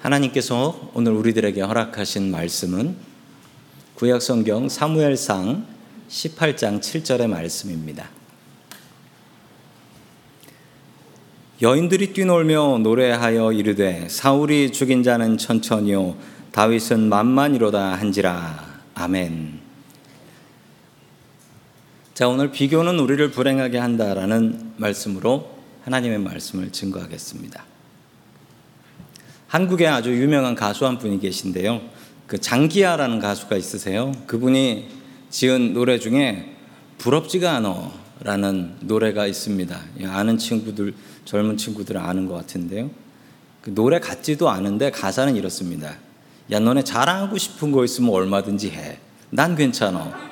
하나님께서 오늘 우리들에게 허락하신 말씀은 구약 성경 사무엘상 18장 7절의 말씀입니다. 여인들이 뛰놀며 노래하여 이르되 사울이 죽인 자는 천천히요 다윗은 만만이로다 한지라 아멘. 자 오늘 비교는 우리를 불행하게 한다라는 말씀으로 하나님의 말씀을 증거하겠습니다. 한국에 아주 유명한 가수 한 분이 계신데요. 그 장기하라는 가수가 있으세요. 그분이 지은 노래 중에 부럽지가 않어라는 노래가 있습니다. 아는 친구들, 젊은 친구들은 아는 것 같은데요. 그 노래 같지도 않은데 가사는 이렇습니다. 야, 너네 자랑하고 싶은 거 있으면 얼마든지 해. 난 괜찮아.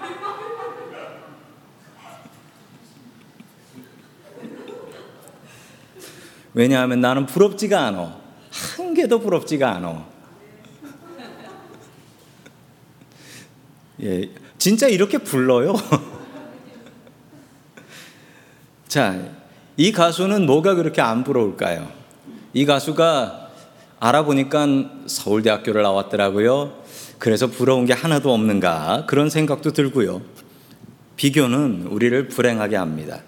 왜냐하면 나는 부럽지가 않아. 한 개도 부럽지가 않아. 예, 진짜 이렇게 불러요. 자, 이 가수는 뭐가 그렇게 안 부러울까요? 이 가수가 알아보니까 서울대학교를 나왔더라고요. 그래서 부러운 게 하나도 없는가 그런 생각도 들고요. 비교는 우리를 불행하게 합니다.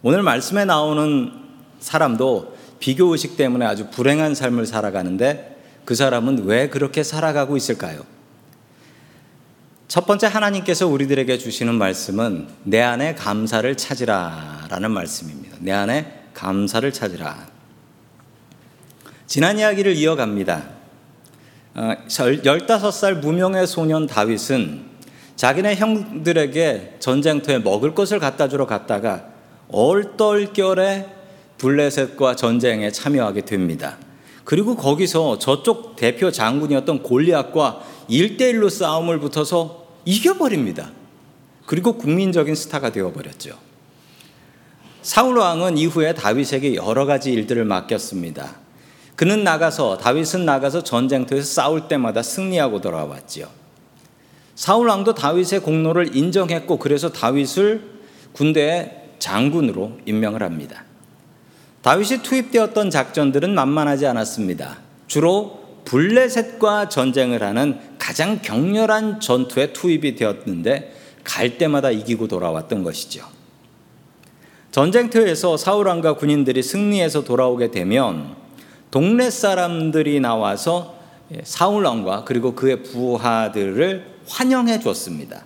오늘 말씀에 나오는 사람도 비교 의식 때문에 아주 불행한 삶을 살아가는데 그 사람은 왜 그렇게 살아가고 있을까요? 첫 번째 하나님께서 우리들에게 주시는 말씀은 내 안에 감사를 찾으라라는 말씀입니다. 내 안에 감사를 찾으라. 지난 이야기를 이어갑니다. 15살 어, 무명의 소년 다윗은 자기네 형들에게 전쟁터에 먹을 것을 갖다 주러 갔다가 얼떨결에 블레셋과 전쟁에 참여하게 됩니다. 그리고 거기서 저쪽 대표 장군이었던 골리앗과 1대1로 싸움을 붙어서 이겨버립니다. 그리고 국민적인 스타가 되어버렸죠. 사울 왕은 이후에 다윗에게 여러 가지 일들을 맡겼습니다. 그는 나가서 다윗은 나가서 전쟁터에서 싸울 때마다 승리하고 돌아왔지요. 사울 왕도 다윗의 공로를 인정했고 그래서 다윗을 군대의 장군으로 임명을 합니다. 다윗이 투입되었던 작전들은 만만하지 않았습니다. 주로 블레셋과 전쟁을 하는 가장 격렬한 전투에 투입이 되었는데 갈 때마다 이기고 돌아왔던 것이죠. 전쟁터에서 사울 왕과 군인들이 승리해서 돌아오게 되면 동네 사람들이 나와서 사울 왕과 그리고 그의 부하들을 환영해 줬습니다.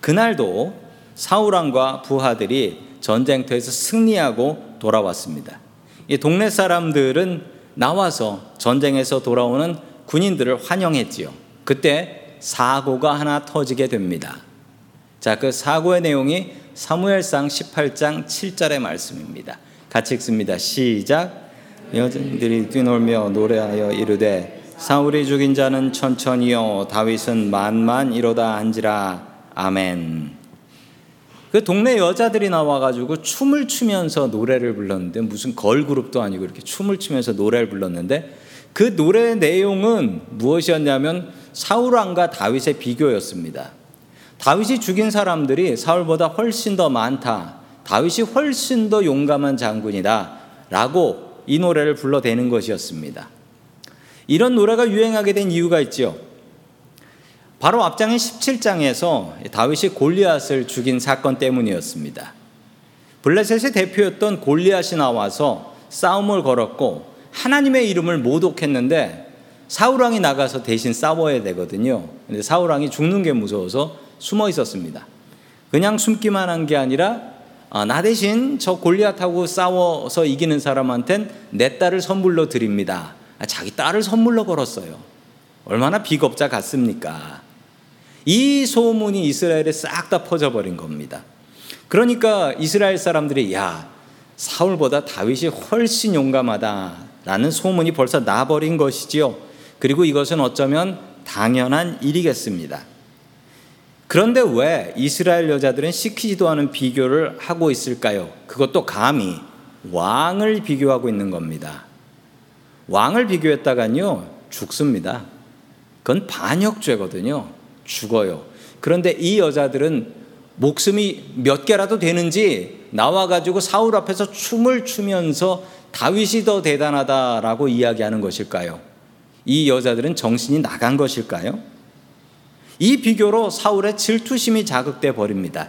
그날도 사울 왕과 부하들이 전쟁터에서 승리하고 돌아왔습니다. 이 동네 사람들은 나와서 전쟁에서 돌아오는 군인들을 환영했지요. 그때 사고가 하나 터지게 됩니다. 자, 그 사고의 내용이 사무엘상 18장 7절의 말씀입니다. 같이 읽습니다. 시작. 여자들이 뛰놀며 노래하여 이르되 사울이 죽인 자는 천천히요 다윗은 만만 이로다 한지라 아멘. 그 동네 여자들이 나와가지고 춤을 추면서 노래를 불렀는데 무슨 걸그룹도 아니고 이렇게 춤을 추면서 노래를 불렀는데 그 노래의 내용은 무엇이었냐면 사울왕과 다윗의 비교였습니다. 다윗이 죽인 사람들이 사울보다 훨씬 더 많다. 다윗이 훨씬 더 용감한 장군이다. 라고 이 노래를 불러대는 것이었습니다. 이런 노래가 유행하게 된 이유가 있죠. 바로 앞장인 17장에서 다윗이 골리앗을 죽인 사건 때문이었습니다. 블레셋의 대표였던 골리앗이 나와서 싸움을 걸었고 하나님의 이름을 모독했는데 사울왕이 나가서 대신 싸워야 되거든요. 근데 사울왕이 죽는 게 무서워서 숨어 있었습니다. 그냥 숨기만 한 게 아니라 아, 나 대신 저 골리앗하고 싸워서 이기는 사람한텐 내 딸을 선물로 드립니다. 아, 자기 딸을 선물로 걸었어요. 얼마나 비겁자 같습니까? 이 소문이 이스라엘에 싹 다 퍼져버린 겁니다. 그러니까 이스라엘 사람들이 야 사울보다 다윗이 훨씬 용감하다라는 소문이 벌써 나버린 것이지요. 그리고 이것은 어쩌면 당연한 일이겠습니다. 그런데 왜 이스라엘 여자들은 시키지도 않은 비교를 하고 있을까요? 그것도 감히 왕을 비교하고 있는 겁니다. 왕을 비교했다간요, 죽습니다. 그건 반역죄거든요. 죽어요. 그런데 이 여자들은 목숨이 몇 개라도 되는지 나와가지고 사울 앞에서 춤을 추면서 다윗이 더 대단하다라고 이야기하는 것일까요? 이 여자들은 정신이 나간 것일까요? 이 비교로 사울의 질투심이 자극돼 버립니다.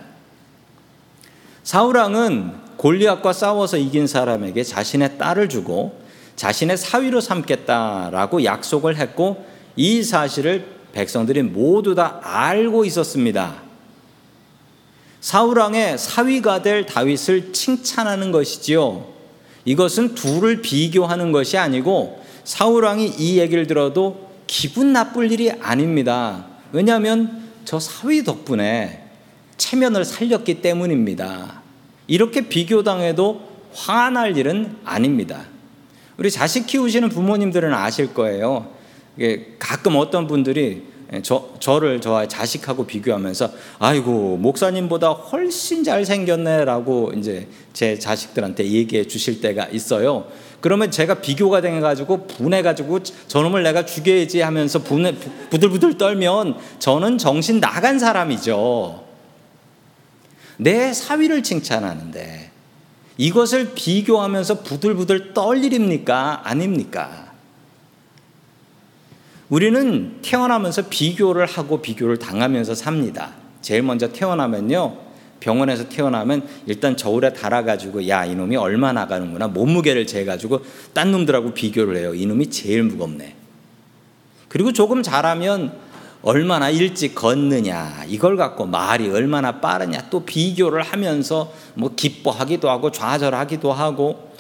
사울왕은 골리앗과 싸워서 이긴 사람에게 자신의 딸을 주고 자신의 사위로 삼겠다라고 약속을 했고 이 사실을 백성들이 모두 다 알고 있었습니다. 사울 왕의 사위가 될 다윗을 칭찬하는 것이지요. 이것은 둘을 비교하는 것이 아니고 사울 왕이 이 얘기를 들어도 기분 나쁠 일이 아닙니다. 왜냐하면 저 사위 덕분에 체면을 살렸기 때문입니다. 이렇게 비교당해도 화날 일은 아닙니다. 우리 자식 키우시는 부모님들은 아실 거예요. 가끔 어떤 분들이 저, 저를 저와 자식하고 비교하면서 아이고 목사님보다 훨씬 잘생겼네라고 이제 제 자식들한테 얘기해 주실 때가 있어요. 그러면 제가 비교가 돼가지고 분해가지고 저놈을 내가 죽여야지 하면서 분해, 부들부들 떨면 저는 정신 나간 사람이죠. 내 사위를 칭찬하는데 이것을 비교하면서 부들부들 떨 일입니까? 아닙니까? 우리는 태어나면서 비교를 하고 비교를 당하면서 삽니다. 제일 먼저 태어나면요. 병원에서 태어나면 일단 저울에 달아가지고 야 이놈이 얼마 나가는구나 몸무게를 재가지고 딴 놈들하고 비교를 해요. 이놈이 제일 무겁네. 그리고 조금 자라면 얼마나 일찍 걷느냐 이걸 갖고 말이 얼마나 빠르냐 또 비교를 하면서 뭐 기뻐하기도 하고 좌절하기도 하고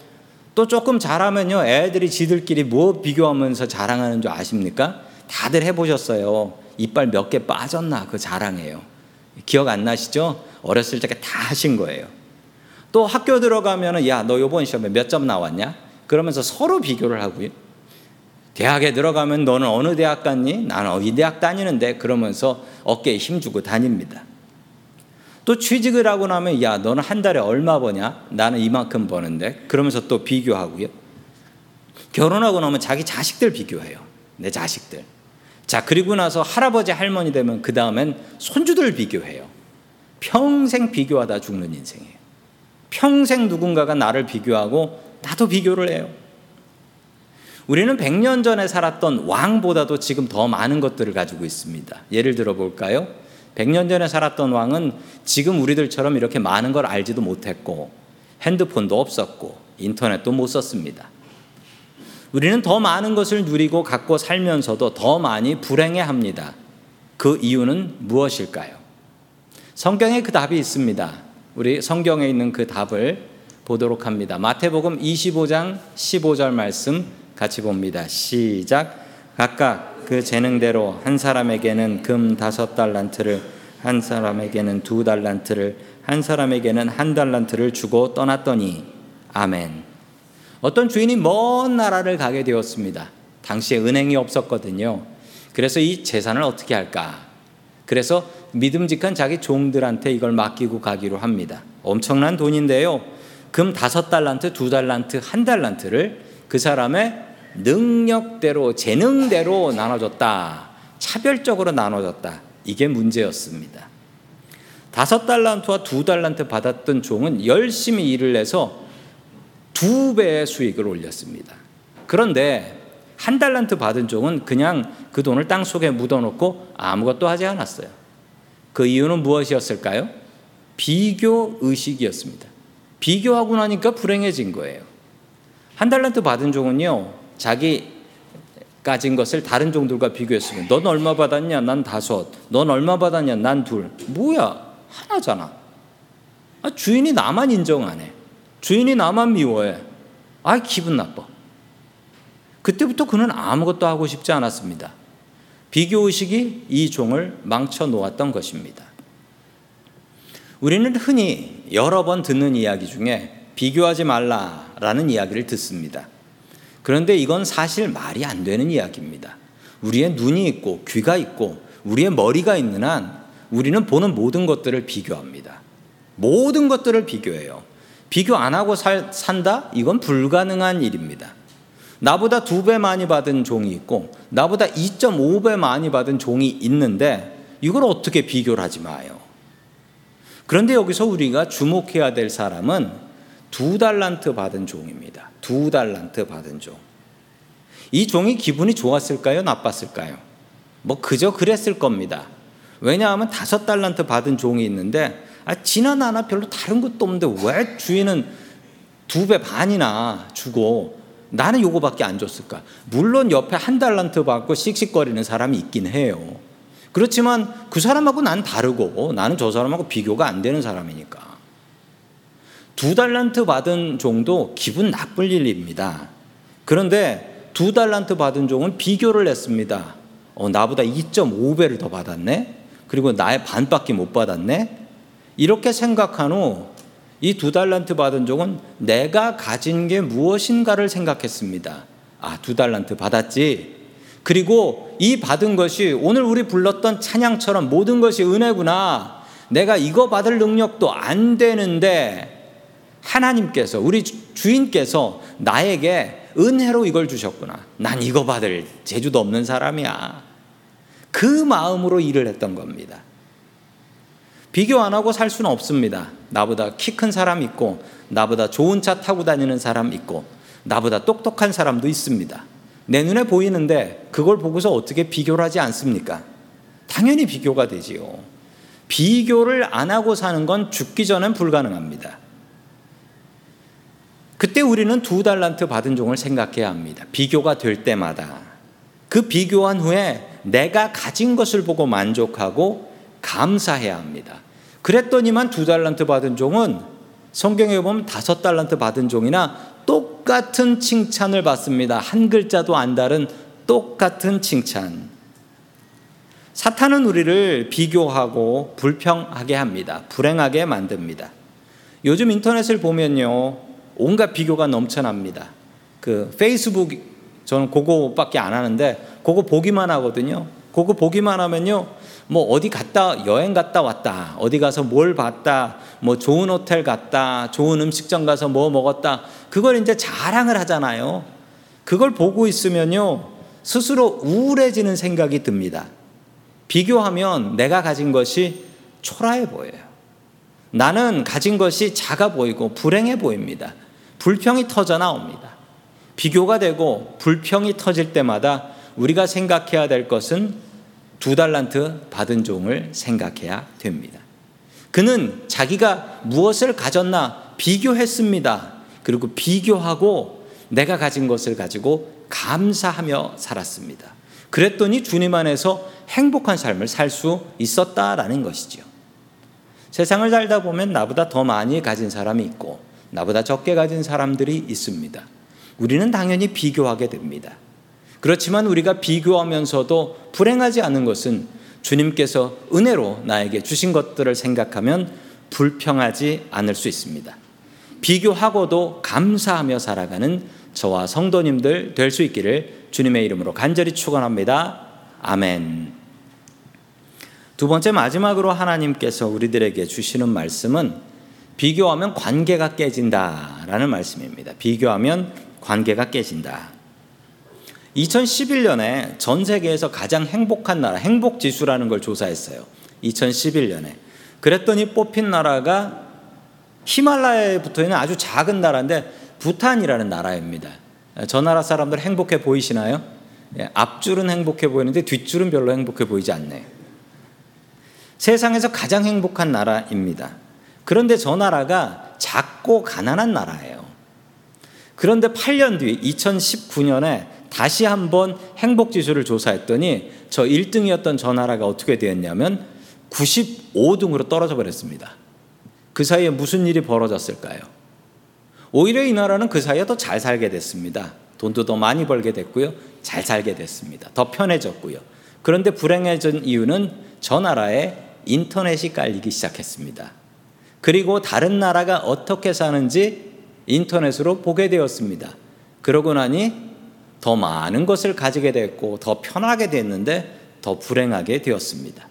또 조금 자라면요 애들이 지들끼리 뭐 비교하면서 자랑하는 줄 아십니까? 다들 해보셨어요. 이빨 몇 개 빠졌나 그 자랑해요. 기억 안 나시죠? 어렸을 때 다 하신 거예요. 또 학교 들어가면은 야너 요번 시험에 몇 점 나왔냐? 그러면서 서로 비교를 하고요. 대학에 들어가면 너는 어느 대학 갔니? 나는 어디 대학 다니는데 그러면서 어깨에 힘 주고 다닙니다. 또 취직을 하고 나면 야 너는 한 달에 얼마 버냐? 나는 이만큼 버는데 그러면서 또 비교하고요. 결혼하고 나면 자기 자식들 비교해요. 내 자식들. 자 그리고 나서 할아버지 할머니 되면 그 다음엔 손주들 비교해요. 평생 비교하다 죽는 인생이에요. 평생 누군가가 나를 비교하고 나도 비교를 해요. 우리는 100년 전에 살았던 왕보다도 지금 더 많은 것들을 가지고 있습니다. 예를 들어 볼까요? 100년 전에 살았던 왕은 지금 우리들처럼 이렇게 많은 걸 알지도 못했고 핸드폰도 없었고 인터넷도 못 썼습니다. 우리는 더 많은 것을 누리고 갖고 살면서도 더 많이 불행해 합니다. 그 이유는 무엇일까요? 성경에 그 답이 있습니다. 우리 성경에 있는 그 답을 보도록 합니다. 마태복음 25장 15절 말씀 같이 봅니다. 시작. 각각 그 재능대로 한 사람에게는 금 다섯 달란트를 한 사람에게는 두 달란트를 한 사람에게는 한 달란트를 주고 떠났더니 아멘. 어떤 주인이 먼 나라를 가게 되었습니다. 당시에 은행이 없었거든요. 그래서 이 재산을 어떻게 할까? 그래서 믿음직한 자기 종들한테 이걸 맡기고 가기로 합니다. 엄청난 돈인데요. 금 다섯 달란트, 두 달란트, 한 달란트를 그 사람의 능력대로 재능대로 나눠줬다. 차별적으로 나눠줬다. 이게 문제였습니다. 다섯 달란트와 두 달란트 받았던 종은 열심히 일을 해서 두 배의 수익을 올렸습니다. 그런데 한 달란트 받은 종은 그냥 그 돈을 땅 속에 묻어놓고 아무것도 하지 않았어요. 그 이유는 무엇이었을까요? 비교 의식이었습니다. 비교하고 나니까 불행해진 거예요. 한 달란트 받은 종은요, 자기 가진 것을 다른 종들과 비교했으면 넌 얼마 받았냐? 난 다섯. 넌 얼마 받았냐? 난 둘. 뭐야? 하나잖아. 아, 주인이 나만 인정 안 해. 주인이 나만 미워해. 아, 기분 나빠. 그때부터 그는 아무것도 하고 싶지 않았습니다. 비교 의식이 이 종을 망쳐 놓았던 것입니다. 우리는 흔히 여러 번 듣는 이야기 중에 비교하지 말라라는 이야기를 듣습니다. 그런데 이건 사실 말이 안 되는 이야기입니다. 우리의 눈이 있고 귀가 있고 우리의 머리가 있는 한 우리는 보는 모든 것들을 비교합니다. 모든 것들을 비교해요. 비교 안 하고 살, 산다? 이건 불가능한 일입니다. 나보다 두 배 많이 받은 종이 있고 나보다 2.5배 많이 받은 종이 있는데 이걸 어떻게 비교를 하지 마요. 그런데 여기서 우리가 주목해야 될 사람은 두 달란트 받은 종입니다. 두 달란트 받은 종. 이 종이 기분이 좋았을까요? 나빴을까요? 뭐 그저 그랬을 겁니다. 왜냐하면 다섯 달란트 받은 종이 있는데 아, 지난 하나 별로 다른 것도 없는데 왜 주인은 두 배 반이나 주고 나는 요거밖에 안 줬을까? 물론 옆에 한 달란트 받고 씩씩거리는 사람이 있긴 해요. 그렇지만 그 사람하고 난 다르고 나는 저 사람하고 비교가 안 되는 사람이니까. 두 달란트 받은 종도 기분 나쁠 일입니다. 그런데 두 달란트 받은 종은 비교를 했습니다. 어, 나보다 2.5배를 더 받았네? 그리고 나의 반밖에 못 받았네? 이렇게 생각한 후 이 두 달란트 받은 종은 내가 가진 게 무엇인가를 생각했습니다. 아, 두 달란트 받았지. 그리고 이 받은 것이 오늘 우리 불렀던 찬양처럼 모든 것이 은혜구나. 내가 이거 받을 능력도 안 되는데 하나님께서 우리 주인께서 나에게 은혜로 이걸 주셨구나. 난 이거 받을 재주도 없는 사람이야. 그 마음으로 일을 했던 겁니다. 비교 안 하고 살 수는 없습니다. 나보다 키 큰 사람 있고, 나보다 좋은 차 타고 다니는 사람 있고, 나보다 똑똑한 사람도 있습니다. 내 눈에 보이는데 그걸 보고서 어떻게 비교를 하지 않습니까? 당연히 비교가 되지요. 비교를 안 하고 사는 건 죽기 전엔 불가능합니다. 그때 우리는 두 달란트 받은 종을 생각해야 합니다. 비교가 될 때마다. 그 비교한 후에 내가 가진 것을 보고 만족하고 감사해야 합니다. 그랬더니만 두 달란트 받은 종은 성경에 보면 다섯 달란트 받은 종이나 똑같은 칭찬을 받습니다. 한 글자도 안 다른 똑같은 칭찬. 사탄은 우리를 비교하고 불평하게 합니다. 불행하게 만듭니다. 요즘 인터넷을 보면요. 온갖 비교가 넘쳐납니다. 그 페이스북 저는 그거밖에 안 하는데 그거 보기만 하거든요. 그거 보기만 하면요. 뭐 어디 갔다 여행 갔다 왔다. 어디 가서 뭘 봤다. 뭐 좋은 호텔 갔다. 좋은 음식점 가서 뭐 먹었다. 그걸 이제 자랑을 하잖아요. 그걸 보고 있으면요. 스스로 우울해지는 생각이 듭니다. 비교하면 내가 가진 것이 초라해 보여요. 나는 가진 것이 작아 보이고 불행해 보입니다. 불평이 터져 나옵니다. 비교가 되고 불평이 터질 때마다 우리가 생각해야 될 것은 두 달란트 받은 종을 생각해야 됩니다. 그는 자기가 무엇을 가졌나 비교했습니다. 그리고 비교하고 내가 가진 것을 가지고 감사하며 살았습니다. 그랬더니 주님 안에서 행복한 삶을 살 수 있었다라는 것이지요. 세상을 살다 보면 나보다 더 많이 가진 사람이 있고 나보다 적게 가진 사람들이 있습니다. 우리는 당연히 비교하게 됩니다. 그렇지만 우리가 비교하면서도 불행하지 않은 것은 주님께서 은혜로 나에게 주신 것들을 생각하면 불평하지 않을 수 있습니다. 비교하고도 감사하며 살아가는 저와 성도님들 될 수 있기를 주님의 이름으로 간절히 축원합니다. 아멘. 두 번째 마지막으로 하나님께서 우리들에게 주시는 말씀은 비교하면 관계가 깨진다라는 말씀입니다. 비교하면 관계가 깨진다. 2011년에 전 세계에서 가장 행복한 나라, 행복 지수라는 걸 조사했어요. 2011년에. 그랬더니 뽑힌 나라가 히말라야에 붙어 있는 아주 작은 나라인데 부탄이라는 나라입니다. 저 나라 사람들 행복해 보이시나요? 예, 앞줄은 행복해 보이는데 뒷줄은 별로 행복해 보이지 않네요. 세상에서 가장 행복한 나라입니다. 그런데 저 나라가 작고 가난한 나라예요. 그런데 8년 뒤 2019년에 다시 한번 행복 지수를 조사했더니 저 1등이었던 저 나라가 어떻게 되었냐면 95등으로 떨어져 버렸습니다. 그 사이에 무슨 일이 벌어졌을까요? 오히려 이 나라는 그 사이에 더 잘 살게 됐습니다. 돈도 더 많이 벌게 됐고요. 잘 살게 됐습니다. 더 편해졌고요. 그런데 불행해진 이유는 저 나라에 인터넷이 깔리기 시작했습니다. 그리고 다른 나라가 어떻게 사는지 인터넷으로 보게 되었습니다. 그러고 나니 더 많은 것을 가지게 됐고 더 편하게 됐는데 더 불행하게 되었습니다.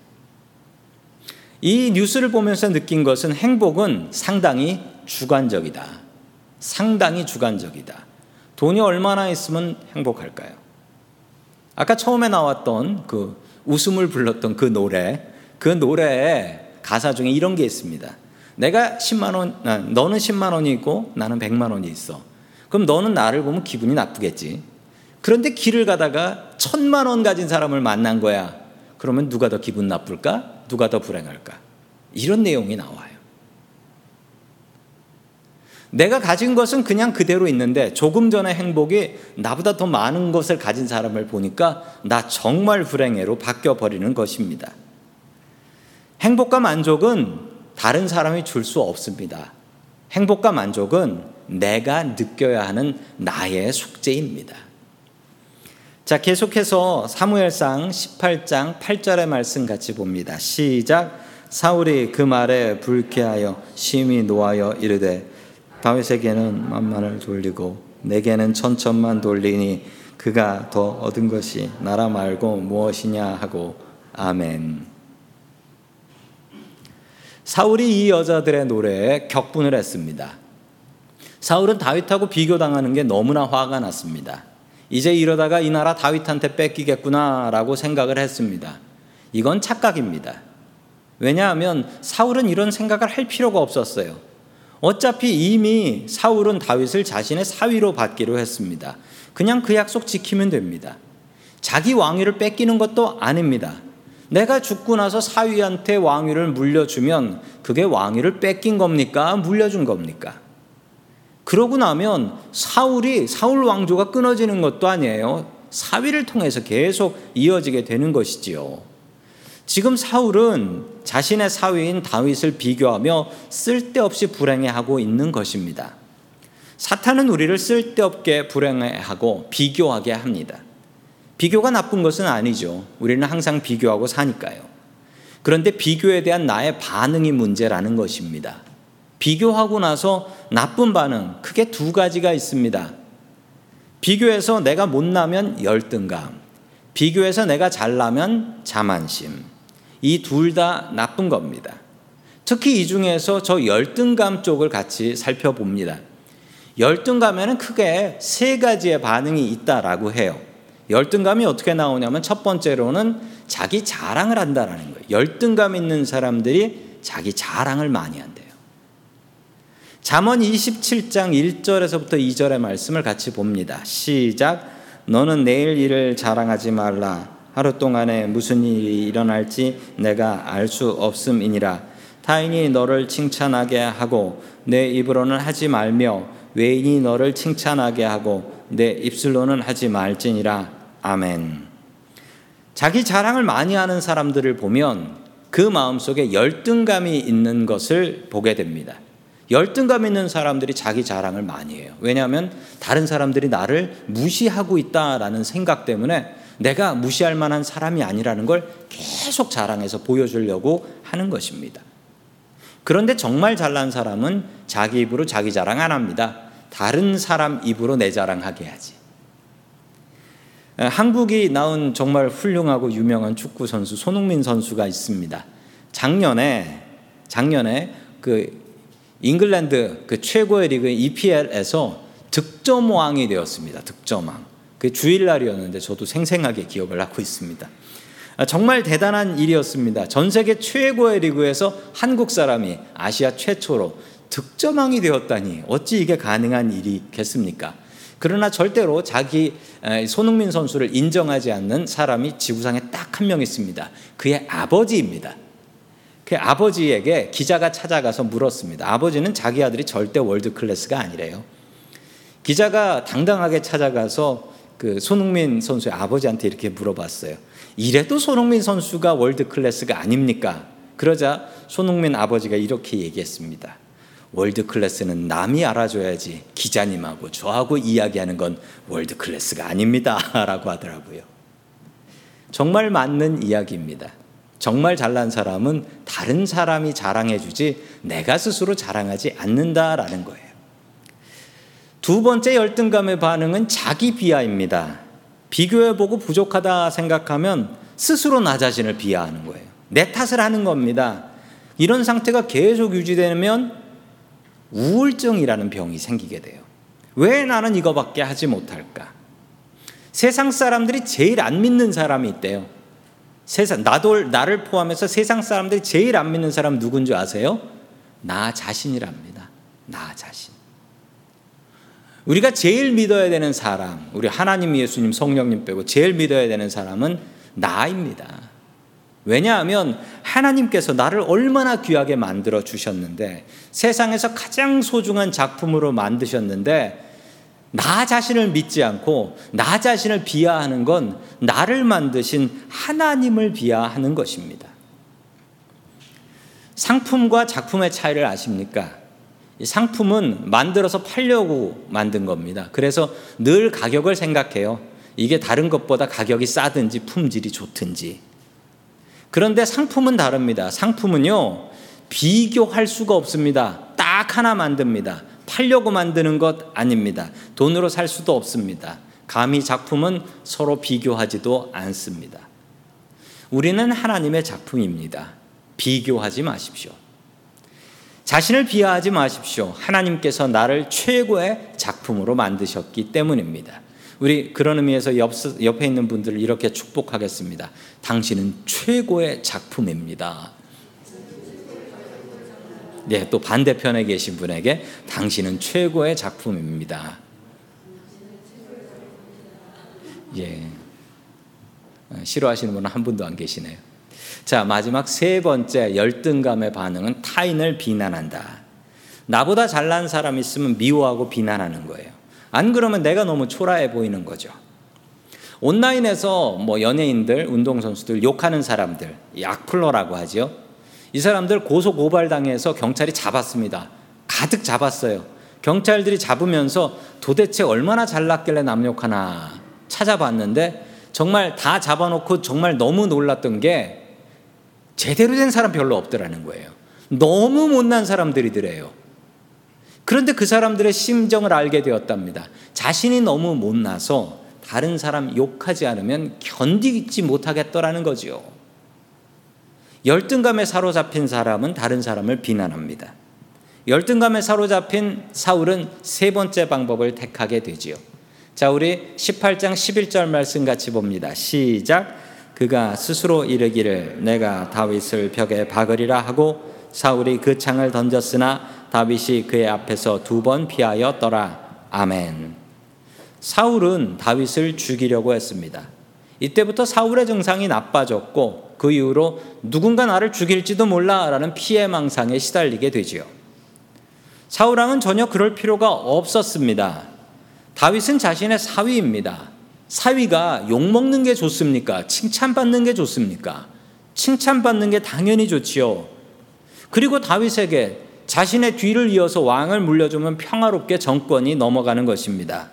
이 뉴스를 보면서 느낀 것은 행복은 상당히 주관적이다. 상당히 주관적이다. 돈이 얼마나 있으면 행복할까요? 아까 처음에 나왔던 그 웃음을 불렀던 그 노래, 그 노래의 가사 중에 이런 게 있습니다. 내가 10만 원, 아, 너는 10만 원이 있고 나는 100만 원이 있어. 그럼 너는 나를 보면 기분이 나쁘겠지. 그런데 길을 가다가 천만 원 가진 사람을 만난 거야. 그러면 누가 더 기분 나쁠까? 누가 더 불행할까? 이런 내용이 나와요. 내가 가진 것은 그냥 그대로 있는데 조금 전의 행복이 나보다 더 많은 것을 가진 사람을 보니까 나 정말 불행해로 바뀌어 버리는 것입니다. 행복과 만족은 다른 사람이 줄 수 없습니다. 행복과 만족은 내가 느껴야 하는 나의 숙제입니다. 자, 계속해서 사무엘상 18장 8절의 말씀 같이 봅니다. 시작. 사울이 그 말에 불쾌하여 심히 노하여 이르되 다윗에게는 만만을 돌리고 내게는 천천만 돌리니 그가 더 얻은 것이 나라 말고 무엇이냐 하고 아멘. 사울이 이 여자들의 노래에 격분을 했습니다. 사울은 다윗하고 비교당하는 게 너무나 화가 났습니다. 이제 이러다가 이 나라 다윗한테 뺏기겠구나라고 생각을 했습니다. 이건 착각입니다. 왜냐하면 사울은 이런 생각을 할 필요가 없었어요. 어차피 이미 사울은 다윗을 자신의 사위로 받기로 했습니다. 그냥 그 약속 지키면 됩니다. 자기 왕위를 뺏기는 것도 아닙니다. 내가 죽고 나서 사위한테 왕위를 물려주면 그게 왕위를 뺏긴 겁니까? 물려준 겁니까? 그러고 나면 사울이 사울 왕조가 끊어지는 것도 아니에요. 사위를 통해서 계속 이어지게 되는 것이지요. 지금 사울은 자신의 사위인 다윗을 비교하며 쓸데없이 불행해하고 있는 것입니다. 사탄은 우리를 쓸데없게 불행해하고 비교하게 합니다. 비교가 나쁜 것은 아니죠. 우리는 항상 비교하고 사니까요. 그런데 비교에 대한 나의 반응이 문제라는 것입니다. 비교하고 나서 나쁜 반응, 크게 두 가지가 있습니다. 비교해서 내가 못나면 열등감, 비교해서 내가 잘나면 자만심. 이 둘 다 나쁜 겁니다. 특히 이 중에서 저 열등감 쪽을 같이 살펴봅니다. 열등감에는 크게 세 가지의 반응이 있다라고 해요. 열등감이 어떻게 나오냐면 첫 번째로는 자기 자랑을 한다라는 거예요. 열등감 있는 사람들이 자기 자랑을 많이 한대요. 잠언 27장 1절에서부터 2절의 말씀을 같이 봅니다. 시작. 너는 내일 일을 자랑하지 말라. 하루 동안에 무슨 일이 일어날지 내가 알 수 없음이니라. 타인이 너를 칭찬하게 하고 내 입으로는 하지 말며 외인이 너를 칭찬하게 하고 내 입술로는 하지 말지니라. 아멘. 자기 자랑을 많이 하는 사람들을 보면 그 마음속에 열등감이 있는 것을 보게 됩니다. 열등감 있는 사람들이 자기 자랑을 많이 해요. 왜냐하면 다른 사람들이 나를 무시하고 있다라는 생각 때문에 내가 무시할 만한 사람이 아니라는 걸 계속 자랑해서 보여주려고 하는 것입니다. 그런데 정말 잘난 사람은 자기 입으로 자기 자랑 안 합니다. 다른 사람 입으로 내 자랑하게 하지. 한국이 낳은 정말 훌륭하고 유명한 축구 선수 손흥민 선수가 있습니다. 작년에 작년에 그 잉글랜드 그 최고의 리그 EPL에서 득점왕이 되었습니다. 득점왕. 그 주일날이었는데 저도 생생하게 기억을 하고 있습니다. 아, 정말 대단한 일이었습니다. 전 세계 최고의 리그에서 한국 사람이 아시아 최초로 득점왕이 되었다니 어찌 이게 가능한 일이겠습니까? 그러나 절대로 자기 손흥민 선수를 인정하지 않는 사람이 지구상에 딱 한 명 있습니다. 그의 아버지입니다. 그 아버지에게 기자가 찾아가서 물었습니다. 아버지는 자기 아들이 절대 world class가 아니래요. 기자가 당당하게 찾아가서 그 손흥민 선수의 아버지한테 이렇게 물어봤어요. 이래도 손흥민 선수가 world class가 아닙니까? 그러자 손흥민 아버지가 이렇게 얘기했습니다. world class는 남이 알아줘야지 기자님하고 저하고 이야기하는 건 world class가 아닙니다. 라고 하더라고요. 정말 맞는 이야기입니다. 정말 잘난 사람은 다른 사람이 자랑해주지 내가 스스로 자랑하지 않는다라는 거예요. 두 번째 열등감의 반응은 자기 비하입니다. 비교해보고 부족하다 생각하면 스스로 나 자신을 비하하는 거예요. 내 탓을 하는 겁니다. 이런 상태가 계속 유지되면 우울증이라는 병이 생기게 돼요. 왜 나는 이거밖에 하지 못할까? 세상 사람들이 제일 안 믿는 사람이 있대요. 세상 나도 나를 포함해서 세상 사람들이 제일 안 믿는 사람 누군지 아세요? 나 자신이랍니다. 나 자신. 우리가 제일 믿어야 되는 사람, 우리 하나님, 예수님, 성령님 빼고 제일 믿어야 되는 사람은 나입니다. 왜냐하면 하나님께서 나를 얼마나 귀하게 만들어 주셨는데 세상에서 가장 소중한 작품으로 만드셨는데 나 자신을 믿지 않고 나 자신을 비하하는 건 나를 만드신 하나님을 비하하는 것입니다. 상품과 작품의 차이를 아십니까? 상품은 만들어서 팔려고 만든 겁니다. 그래서 늘 가격을 생각해요. 이게 다른 것보다 가격이 싸든지 품질이 좋든지. 그런데 상품은 다릅니다. 상품은요, 비교할 수가 없습니다. 딱 하나 만듭니다. 팔려고 만드는 것 아닙니다. 돈으로 살 수도 없습니다. 감히 작품은 서로 비교하지도 않습니다. 우리는 하나님의 작품입니다. 비교하지 마십시오. 자신을 비하하지 마십시오. 하나님께서 나를 최고의 작품으로 만드셨기 때문입니다. 우리 그런 의미에서 옆, 옆에 있는 분들을 이렇게 축복하겠습니다. 당신은 최고의 작품입니다. 네, 또 반대편에 계신 분에게 당신은 최고의 작품입니다. 예. 싫어하시는 분은 한 분도 안 계시네요. 자, 마지막 세 번째 열등감의 반응은 타인을 비난한다. 나보다 잘난 사람 있으면 미워하고 비난하는 거예요. 안 그러면 내가 너무 초라해 보이는 거죠. 온라인에서 뭐 연예인들, 운동선수들 욕하는 사람들, 악플러라고 하죠. 이 사람들 고소 고발당해서 경찰이 잡았습니다. 가득 잡았어요. 경찰들이 잡으면서 도대체 얼마나 잘났길래 남욕하나 찾아봤는데 정말 다 잡아놓고 정말 너무 놀랐던 게 제대로 된 사람 별로 없더라는 거예요. 너무 못난 사람들이더래요. 그런데 그 사람들의 심정을 알게 되었답니다. 자신이 너무 못나서 다른 사람 욕하지 않으면 견디지 못하겠더라는 거지요. 열등감에 사로잡힌 사람은 다른 사람을 비난합니다. 열등감에 사로잡힌 사울은 세 번째 방법을 택하게 되지요. 자, 우리 18장 11절 말씀 같이 봅니다. 시작. 그가 스스로 이르기를 내가 다윗을 벽에 박으리라 하고 사울이 그 창을 던졌으나 다윗이 그의 앞에서 두 번 피하여 떠라. 아멘. 사울은 다윗을 죽이려고 했습니다. 이때부터 사울의 증상이 나빠졌고 그 이후로 누군가 나를 죽일지도 몰라라는 피해 망상에 시달리게 되지요. 사울왕은 전혀 그럴 필요가 없었습니다. 다윗은 자신의 사위입니다. 사위가 욕먹는 게 좋습니까? 칭찬받는 게 좋습니까? 칭찬받는 게 당연히 좋지요. 그리고 다윗에게 자신의 뒤를 이어서 왕을 물려주면 평화롭게 정권이 넘어가는 것입니다.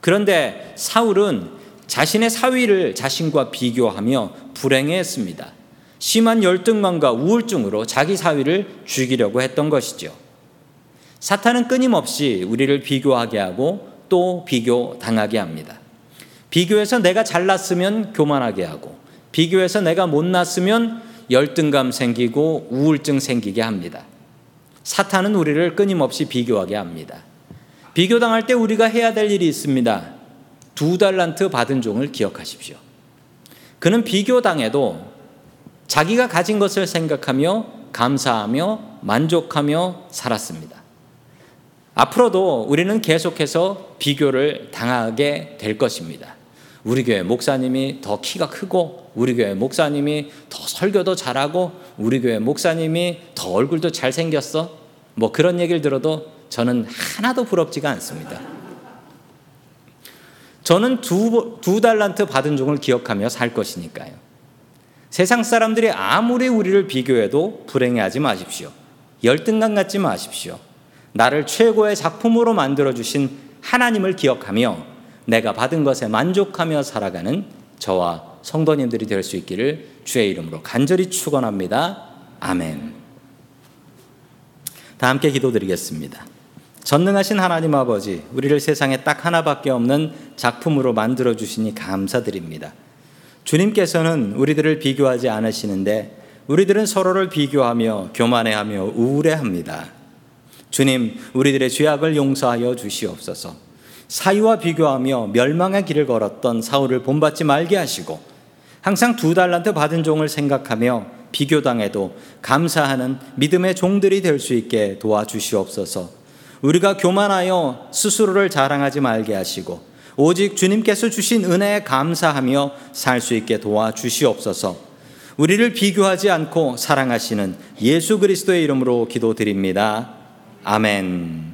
그런데 사울은 자신의 사위를 자신과 비교하며 불행해했습니다. 심한 열등감과 우울증으로 자기 사위를 죽이려고 했던 것이죠. 사탄은 끊임없이 우리를 비교하게 하고 또 비교당하게 합니다. 비교해서 내가 잘났으면 교만하게 하고 비교해서 내가 못났으면 열등감 생기고 우울증 생기게 합니다. 사탄은 우리를 끊임없이 비교하게 합니다. 비교당할 때 우리가 해야 될 일이 있습니다. 두 달란트 받은 종을 기억하십시오. 그는 비교당해도 자기가 가진 것을 생각하며 감사하며 만족하며 살았습니다. 앞으로도 우리는 계속해서 비교를 당하게 될 것입니다. 우리 교회 목사님이 더 키가 크고 우리 교회 목사님이 더 설교도 잘하고 우리 교회 목사님이 더 얼굴도 잘생겼어. 뭐 그런 얘기를 들어도 저는 하나도 부럽지가 않습니다. 저는 두, 두 달란트 받은 종을 기억하며 살 것이니까요. 세상 사람들이 아무리 우리를 비교해도 불행해하지 마십시오. 열등감 갖지 마십시오. 나를 최고의 작품으로 만들어주신 하나님을 기억하며 내가 받은 것에 만족하며 살아가는 저와 성도님들이 될 수 있기를 주의 이름으로 간절히 축원합니다. 아멘. 다 함께 기도드리겠습니다. 전능하신 하나님 아버지, 우리를 세상에 딱 하나밖에 없는 작품으로 만들어 주시니 감사드립니다. 주님께서는 우리들을 비교하지 않으시는데 우리들은 서로를 비교하며 교만해하며 우울해합니다. 주님, 우리들의 죄악을 용서하여 주시옵소서. 사이와 비교하며 멸망의 길을 걸었던 사울을 본받지 말게 하시고 항상 두 달란트 받은 종을 생각하며 비교당해도 감사하는 믿음의 종들이 될 수 있게 도와주시옵소서. 우리가 교만하여 스스로를 자랑하지 말게 하시고 오직 주님께서 주신 은혜에 감사하며 살 수 있게 도와주시옵소서. 우리를 비교하지 않고 사랑하시는 예수 그리스도의 이름으로 기도드립니다. 아멘.